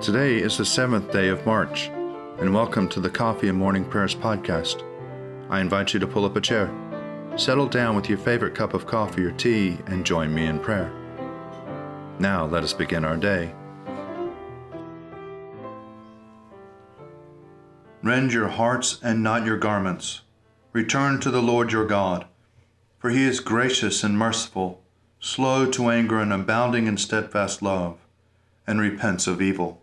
Today is the seventh day of March, and welcome to the Coffee and Morning Prayers podcast. I invite you to pull up a chair, settle down with your favorite cup of coffee or tea, and join me in prayer. Now let us begin our day. Rend your hearts and not your garments. Return to the Lord your God, for he is gracious and merciful, slow to anger and abounding in steadfast love, and repents of evil.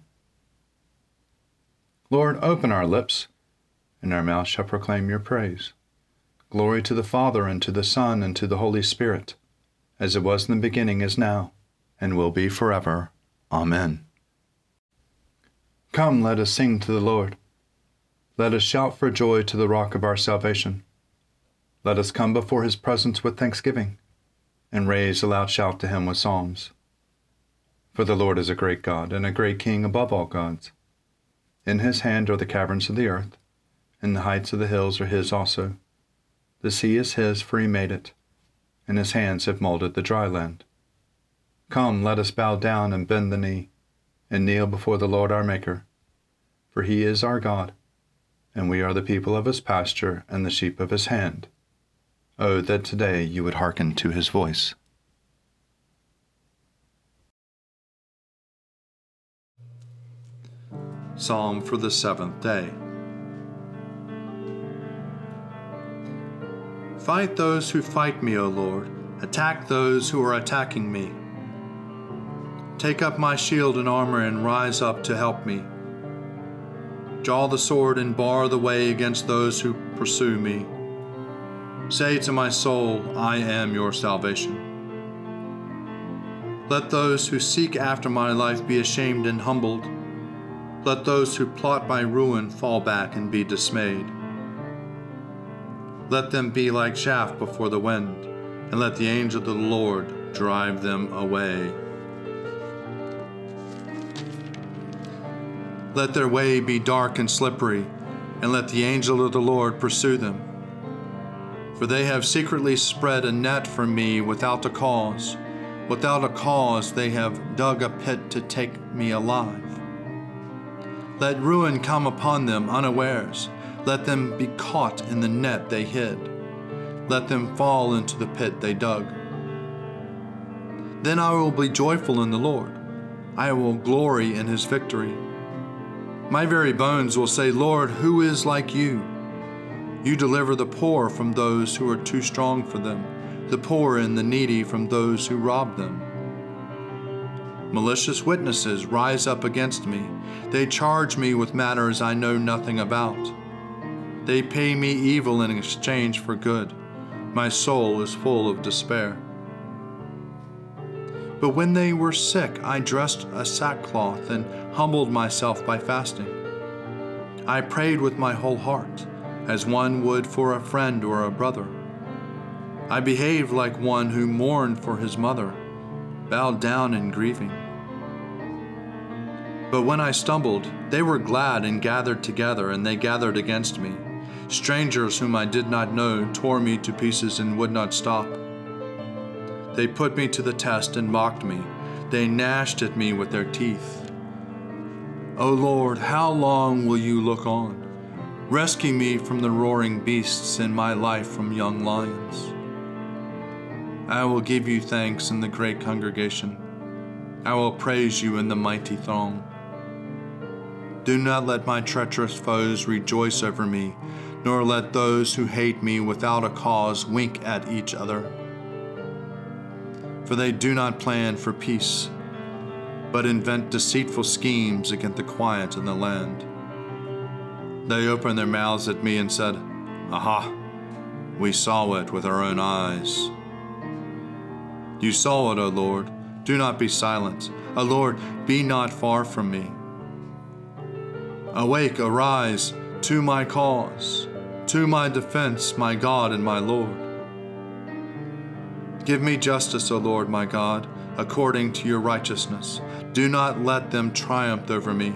Lord, open our lips, and our mouth shall proclaim your praise. Glory to the Father, and to the Son, and to the Holy Spirit, as it was in the beginning, is now, and will be forever. Amen. Come, let us sing to the Lord. Let us shout for joy to the rock of our salvation. Let us come before his presence with thanksgiving, and raise a loud shout to him with psalms. For the Lord is a great God, and a great King above all gods. In his hand are the caverns of the earth, and the heights of the hills are his also. The sea is his, for he made it, and his hands have molded the dry land. Come, let us bow down and bend the knee, and kneel before the Lord our Maker. For he is our God, and we are the people of his pasture and the sheep of his hand. Oh, that today you would hearken to his voice. Psalm for the seventh day. Fight those who fight me, O Lord. Attack those who are attacking me. Take up my shield and armor and rise up to help me. Draw the sword and bar the way against those who pursue me. Say to my soul, I am your salvation. Let those who seek after my life be ashamed and humbled. Let those who plot my ruin fall back and be dismayed. Let them be like chaff before the wind, and let the angel of the Lord drive them away. Let their way be dark and slippery, and let the angel of the Lord pursue them. For they have secretly spread a net for me without a cause. Without a cause, they have dug a pit to take me alive. Let ruin come upon them unawares. Let them be caught in the net they hid. Let them fall into the pit they dug. Then I will be joyful in the Lord. I will glory in his victory. My very bones will say, Lord, who is like you? You deliver the poor from those who are too strong for them, the poor and the needy from those who rob them. Malicious witnesses rise up against me. They charge me with matters I know nothing about. They pay me evil in exchange for good. My soul is full of despair. But when they were sick, I dressed a sackcloth and humbled myself by fasting. I prayed with my whole heart, as one would for a friend or a brother. I behaved like one who mourned for his mother, bowed down in grieving. But when I stumbled, they were glad and gathered together, and they gathered against me. Strangers whom I did not know tore me to pieces and would not stop. They put me to the test and mocked me. They gnashed at me with their teeth. O Lord, how long will you look on? Rescue me from the roaring beasts and my life from young lions. I will give you thanks in the great congregation. I will praise you in the mighty throng. Do not let my treacherous foes rejoice over me, nor let those who hate me without a cause wink at each other. For they do not plan for peace, but invent deceitful schemes against the quiet in the land. They opened their mouths at me and said, Aha, we saw it with our own eyes. You saw it, O Lord. Do not be silent. O Lord, be not far from me. Awake, arise to my cause, to my defense, my God and my Lord. Give me justice, O Lord, my God, according to your righteousness. Do not let them triumph over me.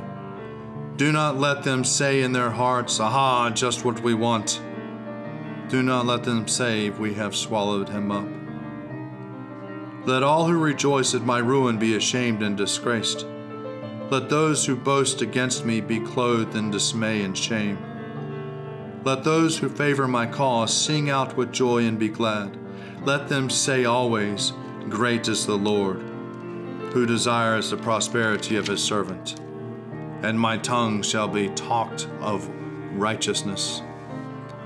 Do not let them say in their hearts, Aha, just what we want. Do not let them say, We have swallowed him up. Let all who rejoice at my ruin be ashamed and disgraced. Let those who boast against me be clothed in dismay and shame. Let those who favor my cause sing out with joy and be glad. Let them say always, Great is the Lord, who desires the prosperity of his servant and my tongue shall be talked of righteousness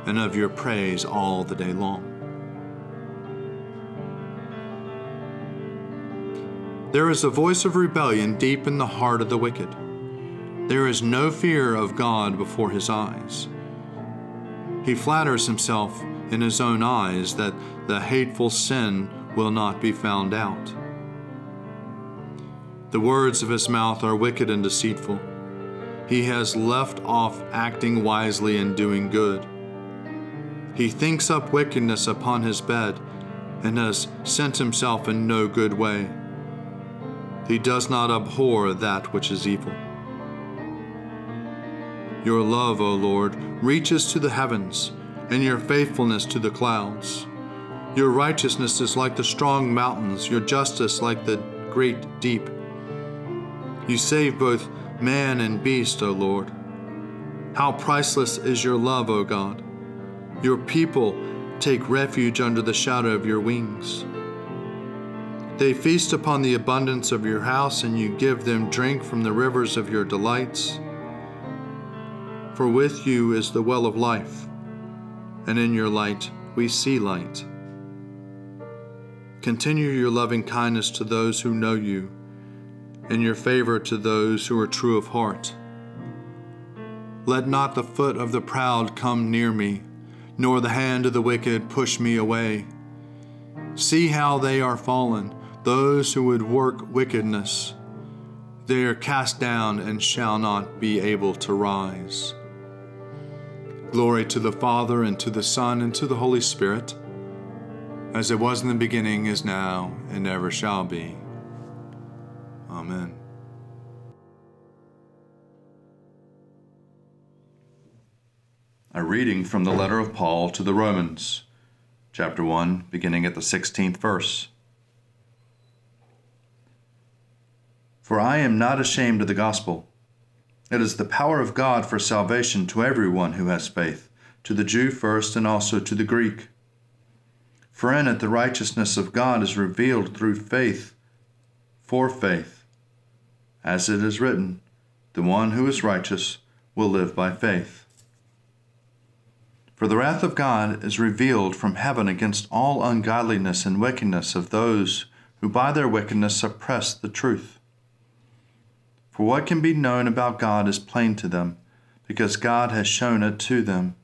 and of your praise all the day long. There is a voice of rebellion deep in the heart of the wicked. There is no fear of God before his eyes. He flatters himself in his own eyes that the hateful sin will not be found out. The words of his mouth are wicked and deceitful. He has left off acting wisely and doing good. He thinks up wickedness upon his bed and has sent himself in no good way. He does not abhor that which is evil. Your love, O Lord, reaches to the heavens, and your faithfulness to the clouds. Your righteousness is like the strong mountains, your justice like the great deep. You save both man and beast, O Lord. How priceless is your love, O God. Your people take refuge under the shadow of your wings. They feast upon the abundance of your house, and you give them drink from the rivers of your delights. For with you is the well of life, and in your light we see light. Continue your loving kindness to those who know you and your favor to those who are true of heart. Let not the foot of the proud come near me, nor the hand of the wicked push me away. See how they are fallen, those who would work wickedness. They are cast down and shall not be able to rise. Glory to the Father, and to the Son, and to the Holy Spirit, as it was in the beginning, is now, and ever shall be Amen. A reading from the letter of Paul to the Romans, chapter 1, beginning at the 16th verse. For I am not ashamed of the gospel. It is the power of God for salvation to everyone who has faith, to the Jew first and also to the Greek. For in it the righteousness of God is revealed through faith, for faith as it is written, The one who is righteous will live by faith. For the wrath of God is revealed from heaven against all ungodliness and wickedness of those who by their wickedness suppress the truth. For what can be known about God is plain to them, because God has shown it to them.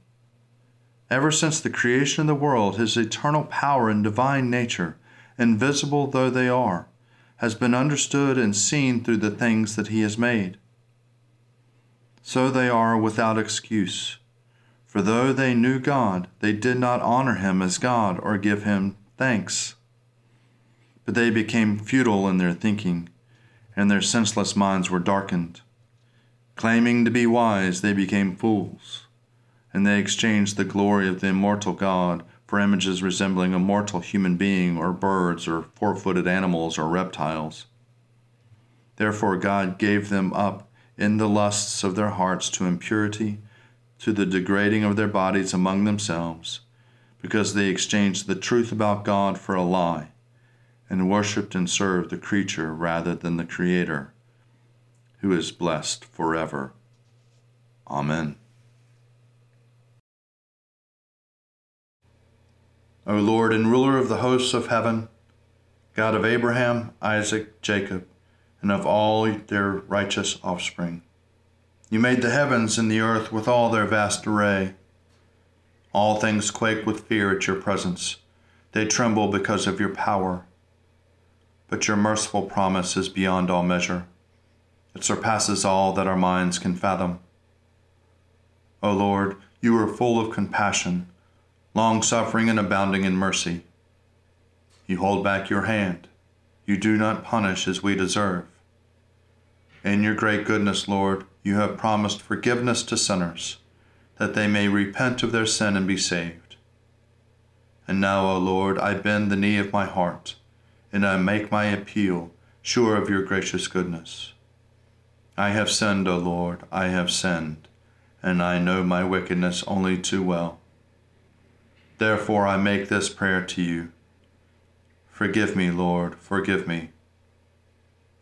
Ever since the creation of the world, his eternal power and divine nature, invisible though they are, has been understood and seen through the things that he has made. So they are without excuse. For though they knew God, they did not honor him as God or give him thanks. But they became futile in their thinking, and their senseless minds were darkened. Claiming to be wise, they became fools, and they exchanged the glory of the immortal God for images resembling a mortal human being or birds or four footed animals or reptiles. Therefore, God gave them up in the lusts of their hearts to impurity, to the degrading of their bodies among themselves, because they exchanged the truth about God for a lie, and worshipped and served the creature rather than the Creator, who is blessed forever. Amen. O Lord and ruler of the hosts of heaven, God of Abraham, Isaac, Jacob, and of all their righteous offspring, you made the heavens and the earth with all their vast array. All things quake with fear at your presence. They tremble because of your power. But your merciful promise is beyond all measure. It surpasses all that our minds can fathom. O Lord, you are full of compassion, long suffering and abounding in mercy. You hold back your hand. You do not punish as we deserve. In your great goodness, Lord, you have promised forgiveness to sinners, that they may repent of their sin and be saved. And now, O Lord, I bend the knee of my heart, and I make my appeal, sure of your gracious goodness. I have sinned, O Lord, I have sinned and I know my wickedness only too well. Therefore I make this prayer to you. Forgive me, Lord, forgive me.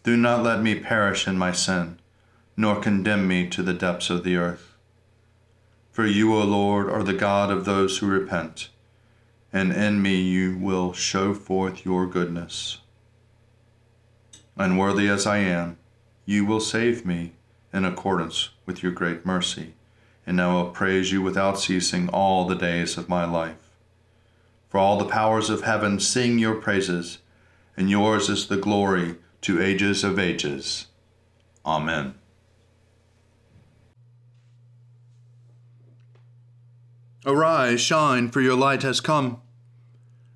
Do not let me perish in my sin, nor condemn me to the depths of the earth. For you, O Lord, are the God of those who repent, and in me you will show forth your goodness. Unworthy as I am, you will save me in accordance with your great mercy and I will praise you without ceasing all the days of my life. For all the powers of heaven sing your praises, and yours is the glory to ages of ages. Amen. Arise, shine, for your light has come,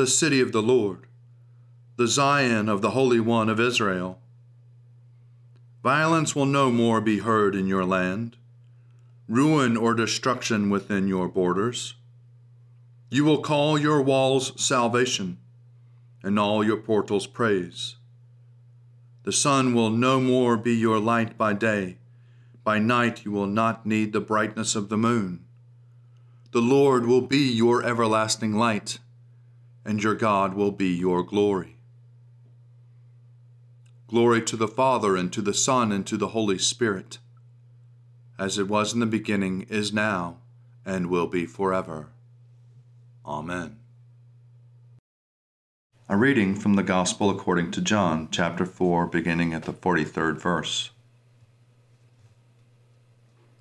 the city of the Lord, the Zion of the Holy One of Israel. Violence will no more be heard in your land ruin or destruction within your borders. You will call your walls salvation, and all your portals praise. The sun will no more be your light by day. By night you will not need the brightness of the moon. The Lord will be your everlasting light, and your God will be your glory. Glory to the Father, and to the Son, and to the Holy Spirit as it was in the beginning, is now, and will be forever. Amen. A reading from the Gospel according to John, chapter 4, beginning at the 43rd verse.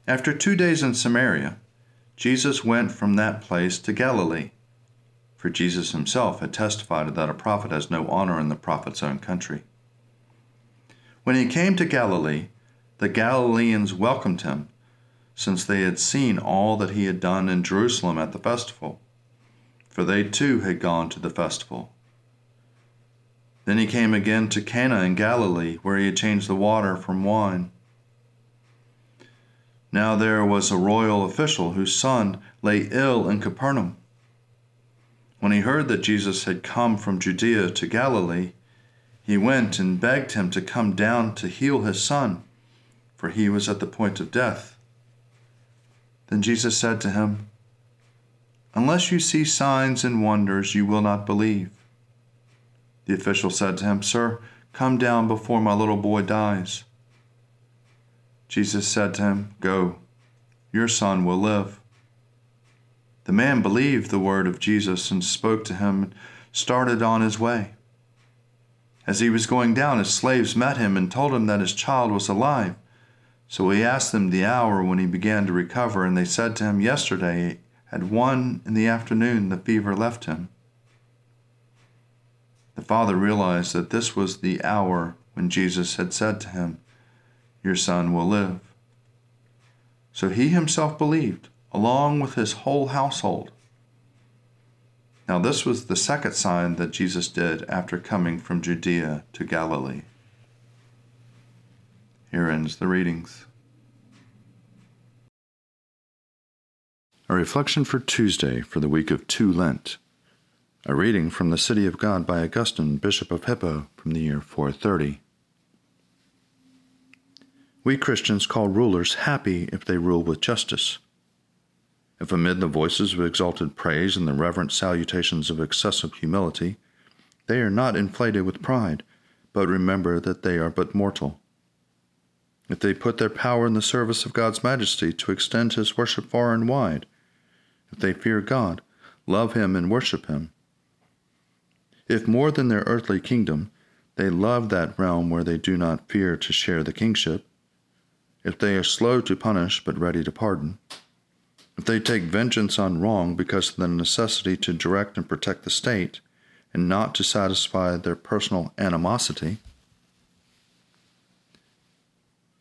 After two days in Samaria, Jesus went from that place to Galilee, for Jesus himself had testified that a prophet has no honor in the prophet's own country. When he came to Galilee, the Galileans welcomed him, since they had seen all that he had done in Jerusalem at the festival, for they too had gone to the festival. Then he came again to Cana in Galilee, where he had changed the water from wine. Now there was a royal official whose son lay ill in Capernaum. When he heard that Jesus had come from Judea to Galilee, he went and begged him to come down to heal his son for he was at the point of death. Then Jesus said to him, Unless you see signs and wonders, you will not believe. The official said to him, Sir, come down before my little boy dies. Jesus said to him, Go, your son will live. The man believed the word of Jesus and spoke to him and started on his way. As he was going down, his slaves met him and told him that his child was alive. So he asked them the hour when he began to recover, and they said to him, Yesterday, at one in the afternoon, the fever left him. The father realized that this was the hour when Jesus had said to him, Your son will live. So he himself believed, along with his whole household. Now, this was the second sign that Jesus did after coming from Judea to Galilee. Here ends the readings. A reflection for Tuesday for the week of Two Lent. A reading from the City of God by Augustine, Bishop of Hippo, from the year 430. We Christians call rulers happy if they rule with justice. If amid the voices of exalted praise and the reverent salutations of excessive humility, they are not inflated with pride, but remember that they are but mortal. If they put their power in the service of God's majesty to extend his worship far and wide, if they fear God, love him, and worship him, if more than their earthly kingdom, they love that realm where they do not fear to share the kingship, if they are slow to punish but ready to pardon, if they take vengeance on wrong because of the necessity to direct and protect the state, and not to satisfy their personal animosity,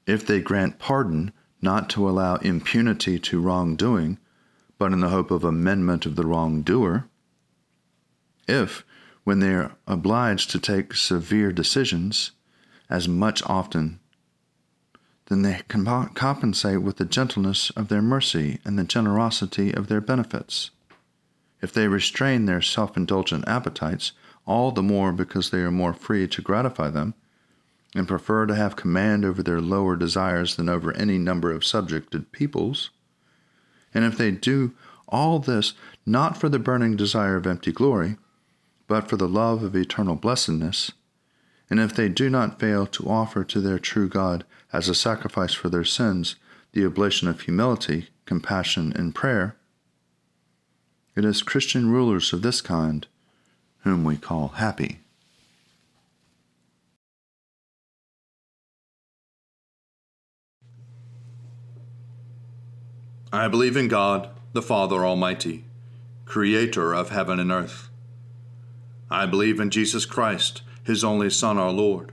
if they grant pardon, not to allow impunity to wrongdoing, but in the hope of amendment of the wrongdoer, if, when they are obliged to take severe decisions, as much often, then they compensate with the gentleness of their mercy and the generosity of their benefits. If they restrain their self indulgent appetites, all the more because they are more free to gratify them, and prefer to have command over their lower desires than over any number of subjected peoples, and if they do all this not for the burning desire of empty glory, but for the love of eternal blessedness, and if they do not fail to offer to their true God as a sacrifice for their sins the oblation of humility, compassion, and prayer, it is Christian rulers of this kind whom we call happy. I believe in God, the Father Almighty, creator of heaven and earth. I believe in Jesus Christ, his only Son, our Lord.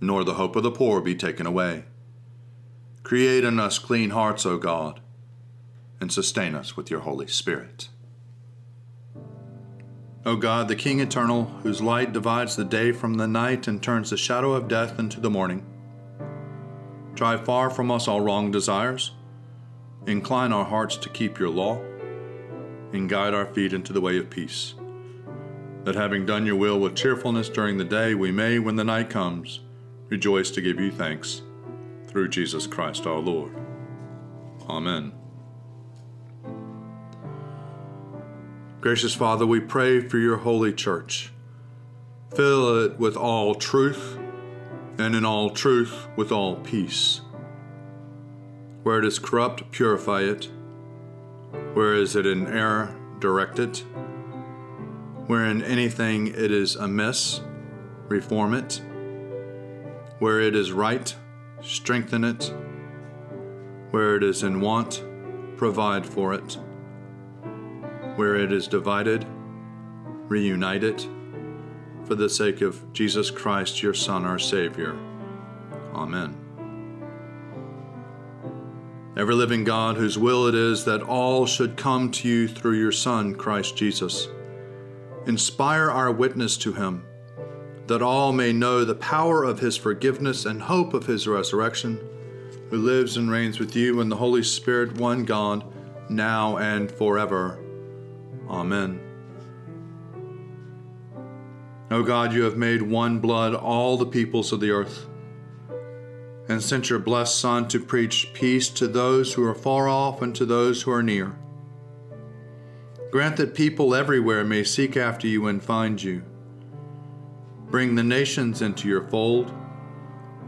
nor the hope of the poor be taken away. Create in us clean hearts, O God, and sustain us with your Holy Spirit. O God, the King eternal, whose light divides the day from the night and turns the shadow of death into the morning, drive far from us all wrong desires, incline our hearts to keep your law and guide our feet into the way of peace. That having done your will with cheerfulness during the day, we may, when the night comes, rejoice to give you thanks. Through Jesus Christ our Lord. Amen. Gracious Father, we pray for your holy church. Fill it with all truth, and in all truth with all peace. Where it is corrupt, purify it where is it in error directed? Wherein anything it is amiss, reform it. Where it is right, strengthen it. Where it is in want, provide for it. Where it is divided, reunite it. For the sake of Jesus Christ, your Son, our Savior. Amen. Ever living God, whose will it is that all should come to you through your Son, Christ Jesus, inspire our witness to him, that all may know the power of his forgiveness and hope of his resurrection, who lives and reigns with you in the Holy Spirit, one God, now and forever. Amen. O God, you have made one blood all the peoples of the earth and sent your blessed Son to preach peace to those who are far off and to those who are near. Grant that people everywhere may seek after you and find you. Bring the nations into your fold.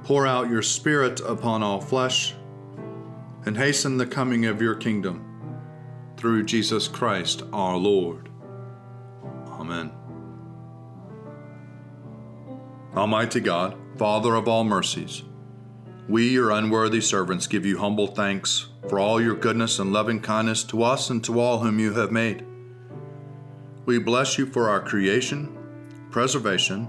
Pour out your Spirit upon all flesh, and hasten the coming of your kingdom. Through Jesus Christ our Lord. Amen. Almighty God, Father of all mercies, we, your unworthy servants, give you humble thanks for all your goodness and loving kindness to us and to all whom you have made. We bless you for our creation, preservation,